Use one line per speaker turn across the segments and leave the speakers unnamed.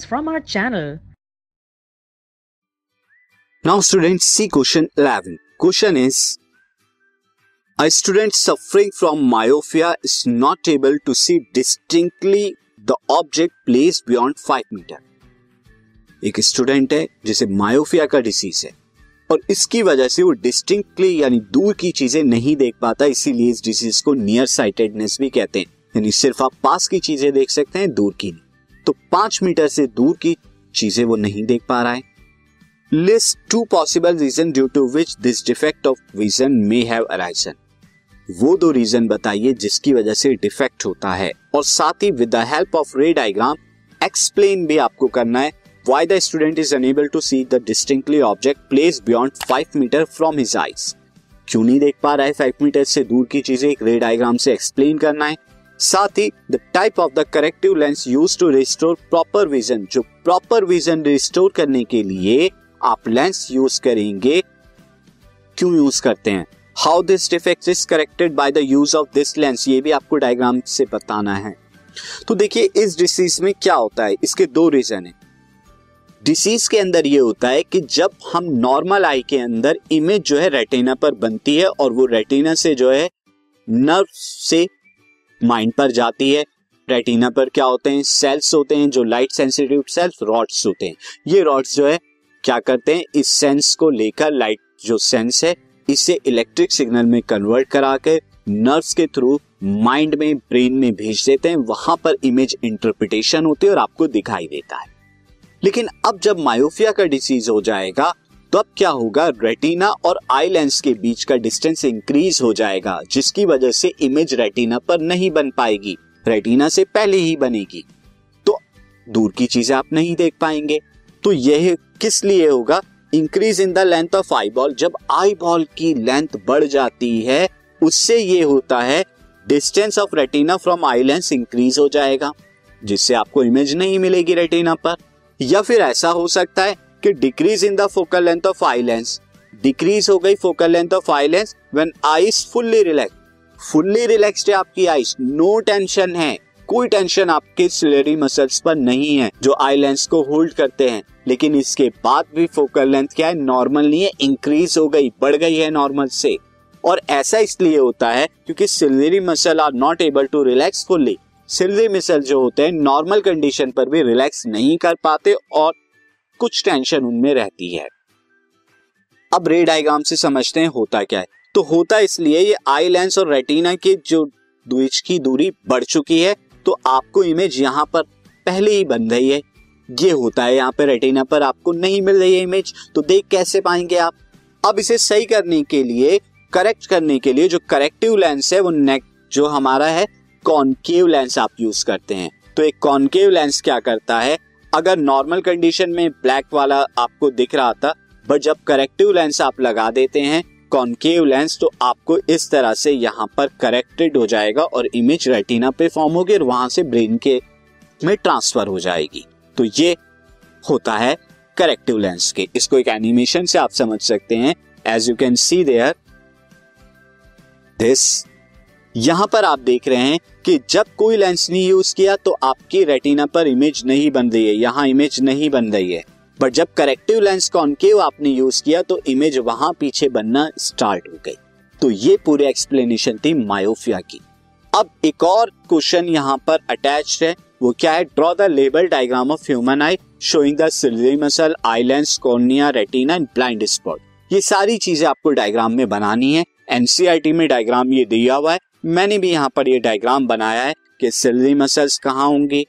videos from our channel.
Now students see question 11. Question is A student suffering from myopia is not able to see distinctly the object placed beyond 5 meter. एक student है जिसे मायोफिया का disease है और इसकी वजह से वो डिस्टिंक्टली यानी दूर की चीज़ें नहीं देख पाता इसीलिए इस डिसीज को नियर साइटेडनेस भी कहते हैं यानी सिर्फ़ आप पास की चीज़ें देख सकते हैं दूर की नहीं तो पाँच मीटर से दूर की चीज़ें वो नहीं देख पा रहा है। List two possible reason due to which this defect of vision may have arisen वो दो रीजन बताइए जिसकी वजह से डिफेक्ट होता है। और साथ ही with the help of ray diagram explain भी आपको करना है why the student is unable to see the distinctly object place beyond five metre from his eyes क्यों नहीं देख पा रहा है फाइव मीटर से दूर की चीज़ें? एक रे डायग्राम से एक्सप्लेन करना है। साथ ही the type of the corrective lens use to restore proper vision जो प्रॉपर विजन रिस्टोर करने के लिए आप लेंस यूज़ करेंगे, क्यों यूज़ करते हैं? How this defect is corrected by the use of this lens ये भी आपको डायग्राम से बताना है। तो देखिए, इस डिसीज में क्या होता है? इसके दो रीजन है। डिसीज के अंदर ये होता है कि जब हम नॉर्मल आई के अंदर इमेज जो है रेटिना पर बनती है और वो रेटिना से जो है नर्व से माइंड पर जाती है, रेटिना पर क्या होते हैं? सेल्स होते हैं जो लाइट सेंसिटिव सेल्स, रॉड्स होते हैं। ये रॉड्स जो है, क्या करते हैं? इस सेंस को लेकर, लाइट जो सेंस है, इसे इलेक्ट्रिक सिग्नल में कन्वर्ट करा के नर्व्स के थ्रू माइंड में, ब्रेन में भेज देते हैं। वहाँ पर इमेज इंटरप्रिटेशन होती है और आपको दिखाई देता है। लेकिन अब जब मायोफिया का डिसीज हो जाएगा तो अब क्या होगा? रेटिना और आई लेंस के बीच का डिस्टेंस इंक्रीज हो जाएगा, जिसकी वजह से इमेज रेटिना पर नहीं बन पाएगी। रेटिना से पहले ही बनेगी। तो दूर की चीज़ें आप नहीं देख पाएँगे। तो यह किस लिए होगा? Increase in the length of eyeball जब आई बॉल की लेंथ बढ़ जाती है, उससे ये होता है distance of retina from eye lens increase हो जाएगा, जिससे आपको इमेज नहीं मिलेगी रेटिना पर। या फिर ऐसा हो सकता है कि decrease in the focal length of eye lens decrease हो गई focal length of eye lens when eyes fully relax fully relaxed है आपकी आईज नो टेंशन है. कोई टेंशन आपके सिलेरी मसल्स पर नहीं है, जो आई लेंस को होल्ड करते हैं. लेकिन इसके बाद भी फोकल लेंथ क्या है? नॉर्मल नहीं है. इंक्रीज हो गई. बढ़ गई है नॉर्मल से. और ऐसा इसलिए होता है क्योंकि ciliary muscle are not able to relax fully ciliary muscle जो होते हैं नॉर्मल कंडीशन पर भी रिलैक्स नहीं कर पाते और कुछ टेंशन उनमें रहती है। अब रे डायग्राम से समझते हैं होता क्या है। तो होता इसलिए ये आई लेंस और रेटिना के जो द्विच की दूरी बढ़ चुकी है तो आपको इमेज यहाँ पर पहले ही बन रही है। ये होता है यहाँ पे रेटिना पर, आपको नहीं मिल रही है इमेज तो देख कैसे पाएँगे आप। अब इसे सही करने के लिए करेक्ट करने के लिए जो करेक्टिव लेंस है, वो नेक जो हमारा है कॉनकेव लेंस आप यूज़ करते हैं। तो एक कॉनकेव लेंस क्या करता है? अगर नॉर्मल कंडीशन में ब्लैक वाला आपको दिख रहा था बट जब करेक्टिव लेंस आप लगा देते हैं कॉन्केव लेंस तो आपको इस तरह से यहाँ पर करेक्टेड हो जाएगा और इमेज रेटिना पे फॉर्म होगी और वहाँ से ब्रेन के में ट्रांसफ़र हो जाएगी। तो ये होता है करेक्टिव लेंस के। इसको एक एनिमेशन से आप समझ सकते हैं। As you can see there this यहाँ पर आप देख रहे हैं कि जब कोई लेंस नहीं यूज़ किया तो आपकी रेटिना पर इमेज नहीं बन रही है। यहाँ इमेज नहीं बन रही है। बट जब करेक्टिव लेंस कॉन्केव आपने यूज़ किया तो इमेज वहाँ पीछे बनना स्टार्ट हो गई। तो ये पूरी एक्सप्लेनेशन थी मायोफिया की। अब एक और क्वेश्चन यहाँ पर अटैच है। वो क्या है? Draw the label diagram of human eye showing the ciliary muscle eye lens cornea retina and blind spot ये सारी चीज़ें आपको डायग्राम में बनानी है। एनसीआरटी में डायग्राम ये दिया हुआ है। मैंने भी यहाँ पर ये डायग्राम बनाया है कि सिलरी मसल्स कहाँ होंगे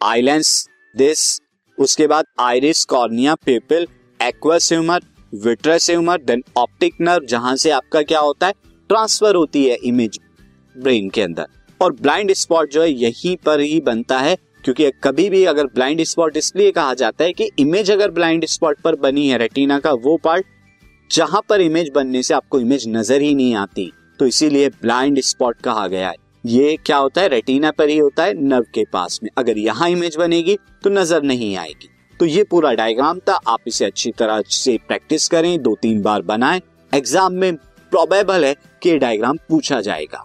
आईलेंस दिस उसके बाद iris cornea pupil aqueous humour vitreous humour then optic nerve जहाँ से आपका क्या होता है ट्रांसफ़र होती है इमेज ब्रेन के अंदर। और ब्लाइंड स्पॉट जो है, यहीं पर ही बनता है, क्योंकि कभी भी अगर ब्लाइंड स्पॉट इसलिए कहा जाता है कि इमेज अगर ब्लाइंड स्पॉट पर बनी है रेटिना का वो पार्ट जहाँ पर इमेज बनने से आपको इमेज नज़र ही नहीं आती। तो इसीलिए ब्लाइंड स्पॉट कहा गया है। ये क्या होता है? रेटिना पर ही होता है नर्व के पास में। अगर यहाँ इमेज बनेगी तो नज़र नहीं आएगी। तो ये पूरा डायग्राम था। आप इसे अच्छी तरह से प्रैक्टिस करें, दो तीन बार बनाएँ। एग्ज़ाम में प्रोबेबल है कि ये डायग्राम पूछा जाएगा।